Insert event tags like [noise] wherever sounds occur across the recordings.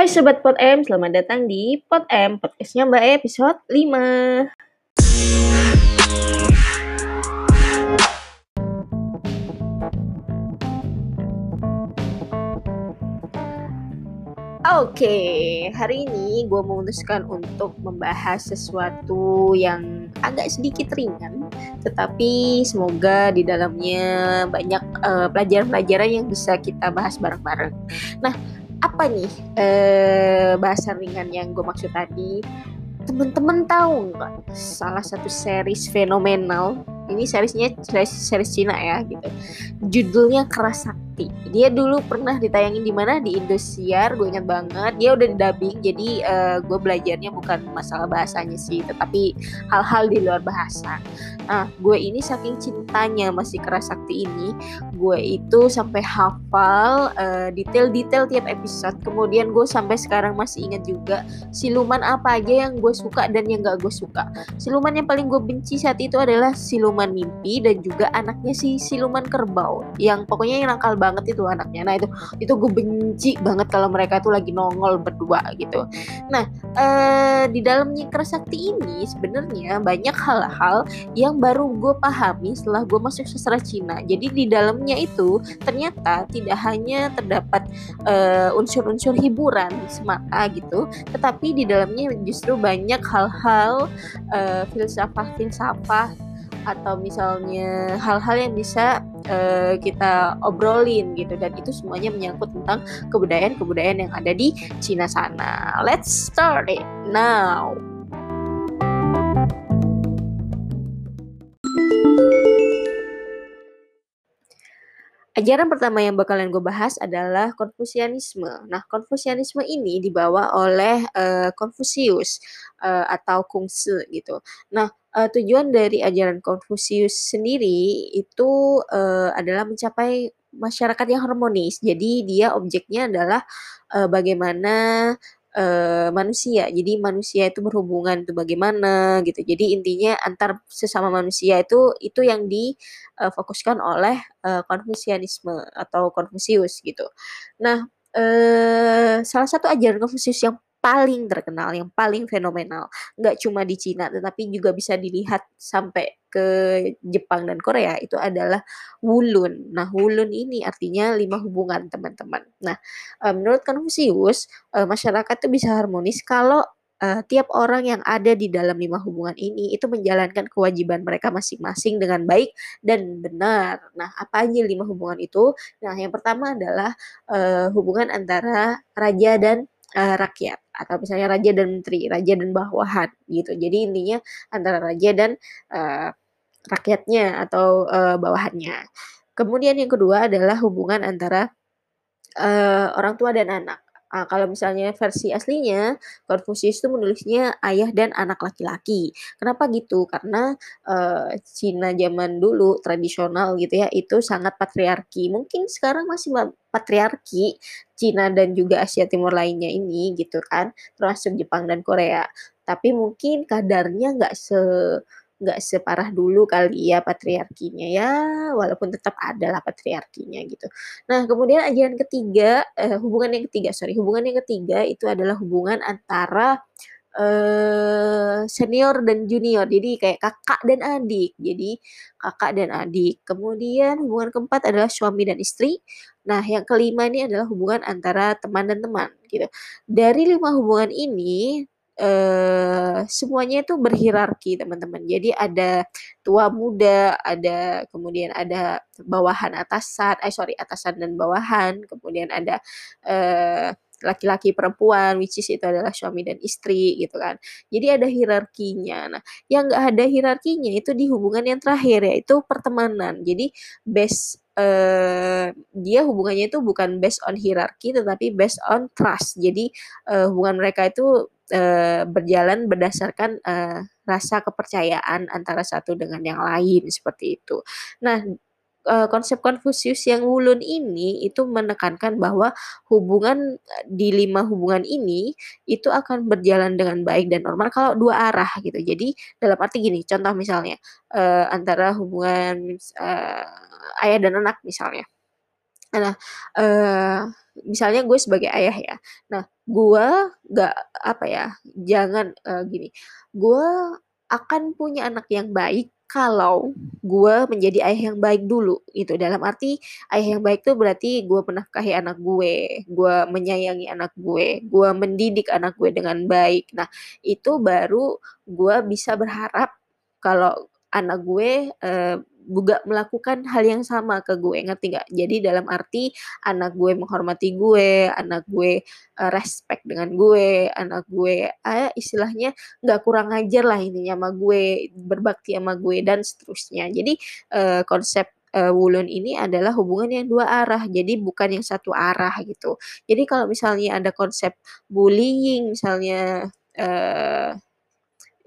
Hai Sobat Pot M, selamat datang di Pot M, podcastnya Mbak E, episode 5. Oke, hari ini gue memutuskan untuk membahas sesuatu yang agak sedikit ringan, tetapi semoga di dalamnya banyak uh, pelajaran-pelajaran yang bisa kita bahas bareng-bareng. Nah, apa nih uh, bahasan ringan yang gue maksud tadi? Temen-temen tahu nggak salah satu series fenomenal? Ini seriesnya series, series Cina ya gitu. Judulnya Keras Sakti. Dia dulu pernah ditayangin di mana di Indosiar, gue ingat banget. Dia udah dubbing, jadi uh, gue belajarnya bukan masalah bahasanya sih, tetapi hal-hal di luar bahasa. Nah, gue ini saking cintanya masih keras sakti ini, gue itu sampai hafal uh, detail-detail tiap episode. Kemudian gue sampai sekarang masih ingat juga siluman apa aja yang gue suka dan yang gak gue suka. Siluman yang paling gue benci saat itu adalah siluman mimpi dan juga anaknya si siluman kerbau. Yang pokoknya yang nakal banget itu anaknya. Nah itu itu gue benci banget kalau mereka tuh lagi nongol berdua gitu. Nah uh, di dalamnya keras sakti ini sebenarnya banyak hal-hal yang baru gue pahami setelah gue masuk sastra Cina. Jadi di dalamnya itu ternyata tidak hanya terdapat uh, unsur-unsur hiburan semata gitu, tetapi di dalamnya justru banyak hal-hal uh, filsafah-filsafah atau misalnya hal-hal yang bisa uh, kita obrolin gitu dan itu semuanya menyangkut tentang kebudayaan-kebudayaan yang ada di Cina sana. Let's start it now. Ajaran pertama yang bakalan gue bahas adalah Konfusianisme. Nah, Konfusianisme ini dibawa oleh uh, Konfusius uh, atau Kungsi gitu. Nah, uh, tujuan dari ajaran Konfusius sendiri itu uh, adalah mencapai masyarakat yang harmonis. Jadi dia objeknya adalah uh, bagaimana uh, manusia. Jadi manusia itu berhubungan itu bagaimana gitu. Jadi intinya antar sesama manusia itu itu yang difokuskan uh, oleh uh, Konfusianisme atau Konfusius gitu. Nah, uh, salah satu ajaran Konfusius yang paling terkenal, yang paling fenomenal. Nggak cuma di Cina, tetapi juga bisa dilihat sampai ke Jepang dan Korea itu adalah wulun. Nah, wulun ini artinya lima hubungan, teman-teman. Nah, menurut Confucius, masyarakat itu bisa harmonis kalau uh, tiap orang yang ada di dalam lima hubungan ini itu menjalankan kewajiban mereka masing-masing dengan baik dan benar. Nah, apa aja lima hubungan itu? Nah, yang pertama adalah hubungan antara raja dan uh, rakyat atau misalnya raja dan menteri, raja dan bawahan gitu. Jadi intinya antara raja dan uh, rakyatnya atau uh, bawahannya. Kemudian yang kedua adalah hubungan antara uh, orang tua dan anak. Uh, kalau misalnya versi aslinya, Confucius itu menulisnya ayah dan anak laki-laki. Kenapa gitu? Karena uh, Cina zaman dulu tradisional gitu ya, itu sangat patriarki. Mungkin sekarang masih patriarki Cina dan juga Asia Timur lainnya ini gitu kan, termasuk Jepang dan Korea. Tapi mungkin kadarnya nggak se nggak separah dulu kali ya patriarkinya ya walaupun tetap ada lah patriarkinya gitu. Nah kemudian ajaran ketiga eh, hubungan yang ketiga sorry hubungan yang ketiga itu adalah hubungan antara eh, senior dan junior. Jadi kayak kakak dan adik. Jadi kakak dan adik. Kemudian hubungan keempat adalah suami dan istri. Nah yang kelima ini adalah hubungan antara teman dan teman gitu. Dari lima hubungan ini uh, semuanya itu berhierarki teman-teman. Jadi ada tua muda, ada kemudian ada bawahan atasan, eh sorry atasan dan bawahan, kemudian ada uh, laki-laki perempuan which is itu adalah suami dan istri gitu kan. Jadi ada hierarkinya. Nah yang nggak ada hierarkinya itu di hubungan yang terakhir yaitu pertemanan. Jadi best uh, dia hubungannya itu bukan based on hierarki tetapi based on trust. Jadi uh, hubungan mereka itu uh, berjalan berdasarkan uh, rasa kepercayaan antara satu dengan yang lain seperti itu. Nah, uh, konsep Konfusius yang Wulun ini itu menekankan bahwa hubungan di lima hubungan ini itu akan berjalan dengan baik dan normal kalau dua arah gitu. Jadi dalam arti gini, contoh misalnya uh, antara hubungan uh, ayah dan anak misalnya. Nah, uh, misalnya gue sebagai ayah ya. Nah, gue nggak apa ya, jangan, eee, gini, gue akan punya anak yang baik kalau gue menjadi ayah yang baik dulu gitu. Dalam arti ayah yang baik tuh berarti gue menafkahi anak gue, gue menyayangi anak gue, gue mendidik anak gue dengan baik. Nah, itu baru gue bisa berharap kalau anak gue, eee, juga melakukan hal yang sama ke gue, ngerti nggak? Jadi dalam arti anak gue menghormati gue, anak gue, eee, respect dengan gue, anak gue, eee, istilahnya nggak kurang ajar lah intinya sama gue, berbakti sama gue dan seterusnya. Jadi, eee, konsep, eee, Wulun ini adalah hubungan yang dua arah, jadi bukan yang satu arah gitu. Jadi kalau misalnya ada konsep bullying misalnya, eee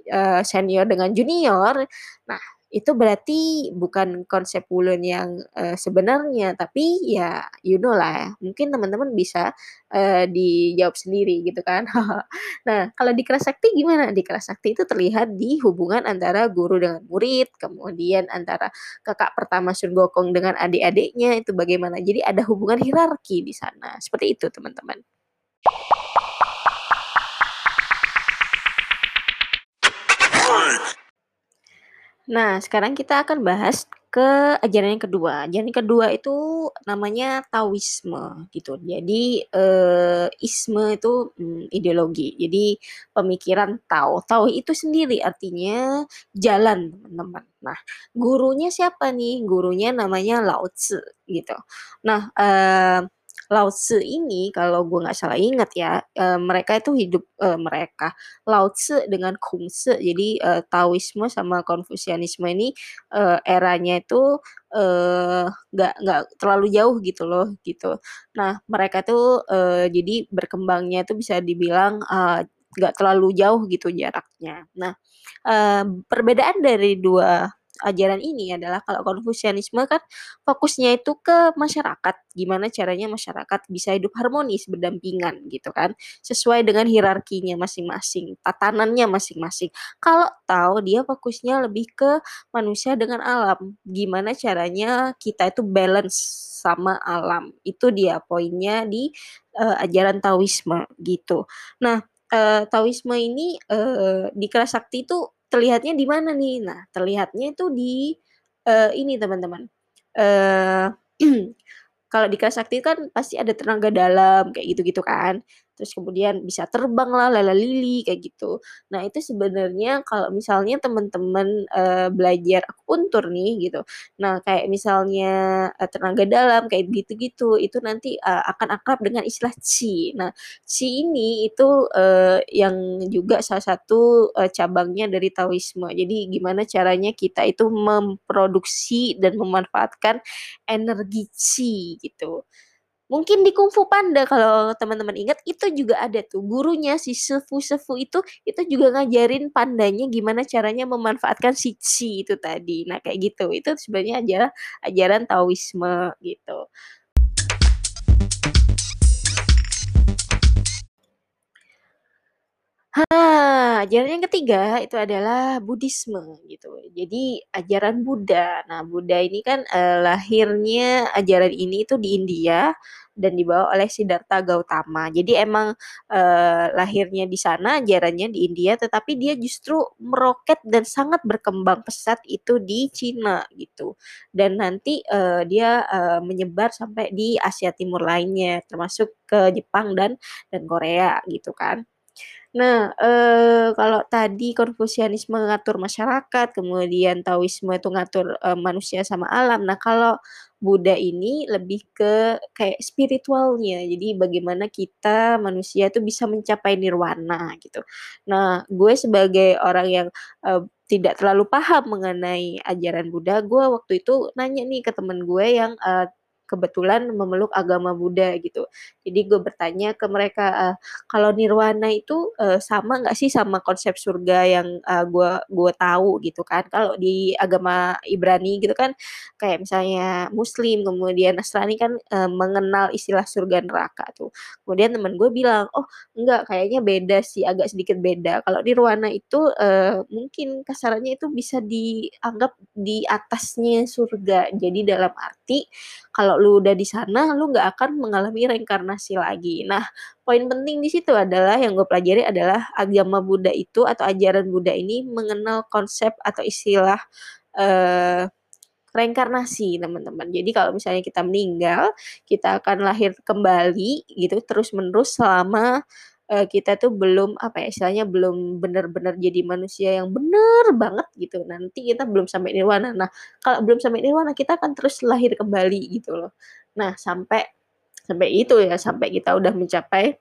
eee, senior dengan junior, nah itu berarti bukan konsep Wulun yang, eee, sebenarnya, tapi ya you know lah, mungkin teman-teman bisa, eee, dijawab sendiri gitu kan. [laughs] Nah, kalau di Kerasakti gimana? Di Kerasakti itu terlihat di hubungan antara guru dengan murid, kemudian antara kakak pertama Sun Gokong dengan adik-adiknya itu bagaimana. Jadi ada hubungan hierarki di sana, seperti itu teman-teman. Nah, sekarang kita akan bahas ke ajaran yang kedua. Ajaran yang kedua itu namanya Taoisme gitu. Jadi, eee, isme itu, mmm, ideologi. Jadi pemikiran Tao. Tao itu sendiri artinya jalan, teman-teman. Nah, gurunya siapa nih? Gurunya namanya Lao Tzu gitu. Nah, eee, Lao Tzu ini kalau gue nggak salah ingat ya, eee, mereka itu hidup eee, mereka, Lao Tzu dengan Kungzi jadi, eee, Taoisme sama Konfusianisme ini, eee, eranya itu, nggak nggak terlalu jauh gitu loh, gitu. Nah, mereka tuh, eee, jadi berkembangnya itu bisa dibilang, eee, nggak terlalu jauh gitu jaraknya. Nah, eee, perbedaan dari 2 ajaran ini adalah kalau Konfusianisme kan fokusnya itu ke masyarakat, gimana caranya masyarakat bisa hidup harmonis, berdampingan gitu kan, sesuai dengan hierarkinya masing-masing, tatanannya masing-masing. Kalau Tao dia fokusnya lebih ke manusia dengan alam, gimana caranya kita itu balance sama alam, itu dia poinnya di, eee, ajaran Taoisme gitu. Nah, eee, Taoisme ini, eee, di Kerasakti itu terlihatnya di mana nih? Nah, terlihatnya itu di, eee, ini teman-teman, eee, [clears throat] kalau di Kerasakti kan pasti ada tenaga dalam kayak gitu-gitu kan. Terus kemudian bisa terbang lah, lalalili, kayak gitu. Nah, itu sebenarnya kalau misalnya teman-teman, eee, belajar akupuntur nih gitu, nah kayak misalnya, eee, tenaga dalam kayak gitu-gitu, itu nanti, eee, akan akrab dengan istilah Qi. Nah, Qi ini itu, eee, yang juga salah satu, eee, cabangnya dari Taoisme. Jadi gimana caranya kita itu memproduksi dan memanfaatkan energi Qi gitu. Mungkin di Kung Fu Panda kalau teman-teman ingat itu juga ada tuh gurunya si Sifu-Sifu itu, itu juga ngajarin pandanya gimana caranya memanfaatkan si Qi itu tadi. Nah kayak gitu, itu sebenarnya adalah ajaran Taoisme gitu. Ajaran yang ketiga itu adalah Buddhisme gitu. Jadi ajaran Buddha. Nah, Buddha ini kan, eee, lahirnya ajaran ini itu di India dan dibawa oleh Siddhartha Gautama. Jadi emang, eee, lahirnya di sana, ajarannya di India, tetapi dia justru meroket dan sangat berkembang pesat itu di Cina gitu. Dan nanti, eee, dia, eee, menyebar sampai di Asia Timur lainnya, termasuk ke Jepang dan dan Korea gitu kan. Nah, eee, kalau tadi Konfusianisme ngatur masyarakat, kemudian Taoisme itu ngatur, eee, manusia sama alam. Nah, kalau Buddha ini lebih ke kayak spiritualnya. Jadi bagaimana kita manusia itu bisa mencapai nirwana gitu. Nah, gue sebagai orang yang, eee, tidak terlalu paham mengenai ajaran Buddha, gue waktu itu nanya nih ke temen gue yang, eee, kebetulan memeluk agama Buddha gitu. Jadi gue bertanya ke mereka, eee, "Kalau nirwana itu, eee, sama nggak sih sama konsep surga yang, eee, gua gua tahu?" Gitu kan. Kalau di agama Ibrani gitu kan, kayak misalnya Muslim, kemudian Nasrani kan, eee, mengenal istilah surga neraka tuh. Kemudian temen gue bilang, "Oh enggak, kayaknya beda sih, agak sedikit beda. Kalau nirwana itu, eee, mungkin kasarannya itu bisa dianggap di atasnya surga. Jadi dalam arti, kalau lu udah di sana, lu nggak akan mengalami reinkarnasi lagi. Nah, poin penting di situ adalah yang gue pelajari adalah agama Buddha itu atau ajaran Buddha ini mengenal konsep atau istilah uh, reinkarnasi teman-teman. Jadi kalau misalnya kita meninggal, kita akan lahir kembali gitu terus-menerus selama uh, kita tuh belum apa ya istilahnya belum benar-benar jadi manusia yang benar banget gitu. Nanti kita belum sampai nirwana. Nah, kalau belum sampai nirwana kita akan terus lahir kembali gitu loh. Nah, sampai sampai itu ya sampai kita udah mencapai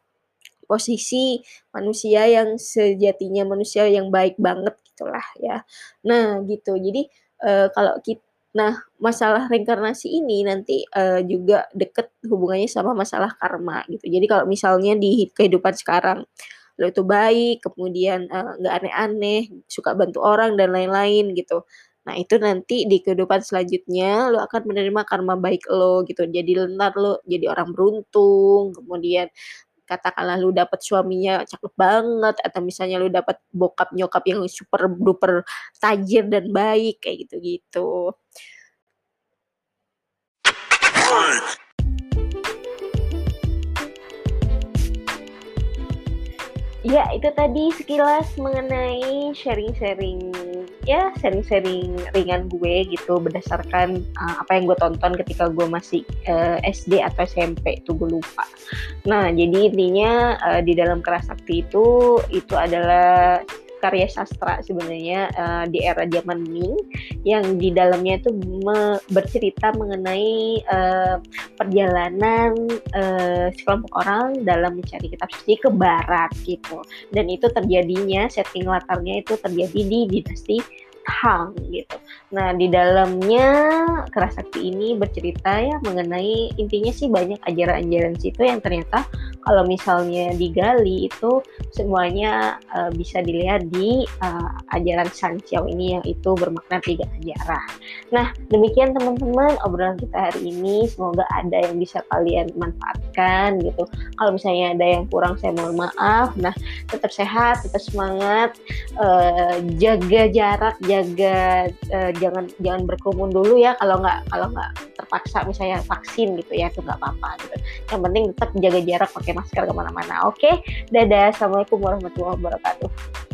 posisi manusia yang sejatinya manusia yang baik banget gitulah ya. Nah, gitu. Jadi uh, kalau kita Nah, masalah reinkarnasi ini nanti uh, juga deket hubungannya sama masalah karma gitu. Jadi kalau misalnya di kehidupan sekarang lo itu baik, kemudian uh, nggak aneh-aneh, suka bantu orang dan lain-lain gitu. Nah, itu nanti di kehidupan selanjutnya lo akan menerima karma baik lo gitu. Jadi lentar lo jadi orang beruntung, kemudian katakanlah lu dapet suaminya cakep banget atau misalnya lu dapet bokap nyokap yang super duper tajir dan baik kayak gitu-gitu. Ya, itu tadi sekilas mengenai sharing-sharing ya sharing-sharing ringan gue gitu berdasarkan uh, apa yang gue tonton ketika gue masih uh, SD atau SMP itu gue lupa. Nah, jadi intinya uh, di dalam kerasakti itu itu adalah karya sastra sebenarnya uh, di era zaman Ming yang di dalamnya itu me bercerita mengenai uh, perjalanan uh, sekelompok orang dalam mencari kitab suci ke barat gitu dan itu terjadinya setting latarnya itu terjadi di dinasti Hang gitu. Nah di dalamnya kerasakti ini bercerita ya mengenai intinya sih banyak ajaran-ajaran situ yang ternyata kalau misalnya digali itu semuanya uh, bisa dilihat di uh, ajaran Sanjiao ini yang itu bermakna tiga ajaran. Nah demikian teman-teman obrolan kita hari ini semoga ada yang bisa kalian manfaatkan gitu. Kalau misalnya ada yang kurang saya mohon maaf. Nah tetap sehat, tetap semangat, uh, jaga jarak, jaga uh, jangan jangan berkerumun dulu ya kalau nggak kalau nggak terpaksa misalnya vaksin gitu ya itu nggak apa-apa gitu. Yang penting tetap jaga jarak pakai pakai masker ke mana-mana. Oke, dadah. Assalamualaikum warahmatullahi wabarakatuh.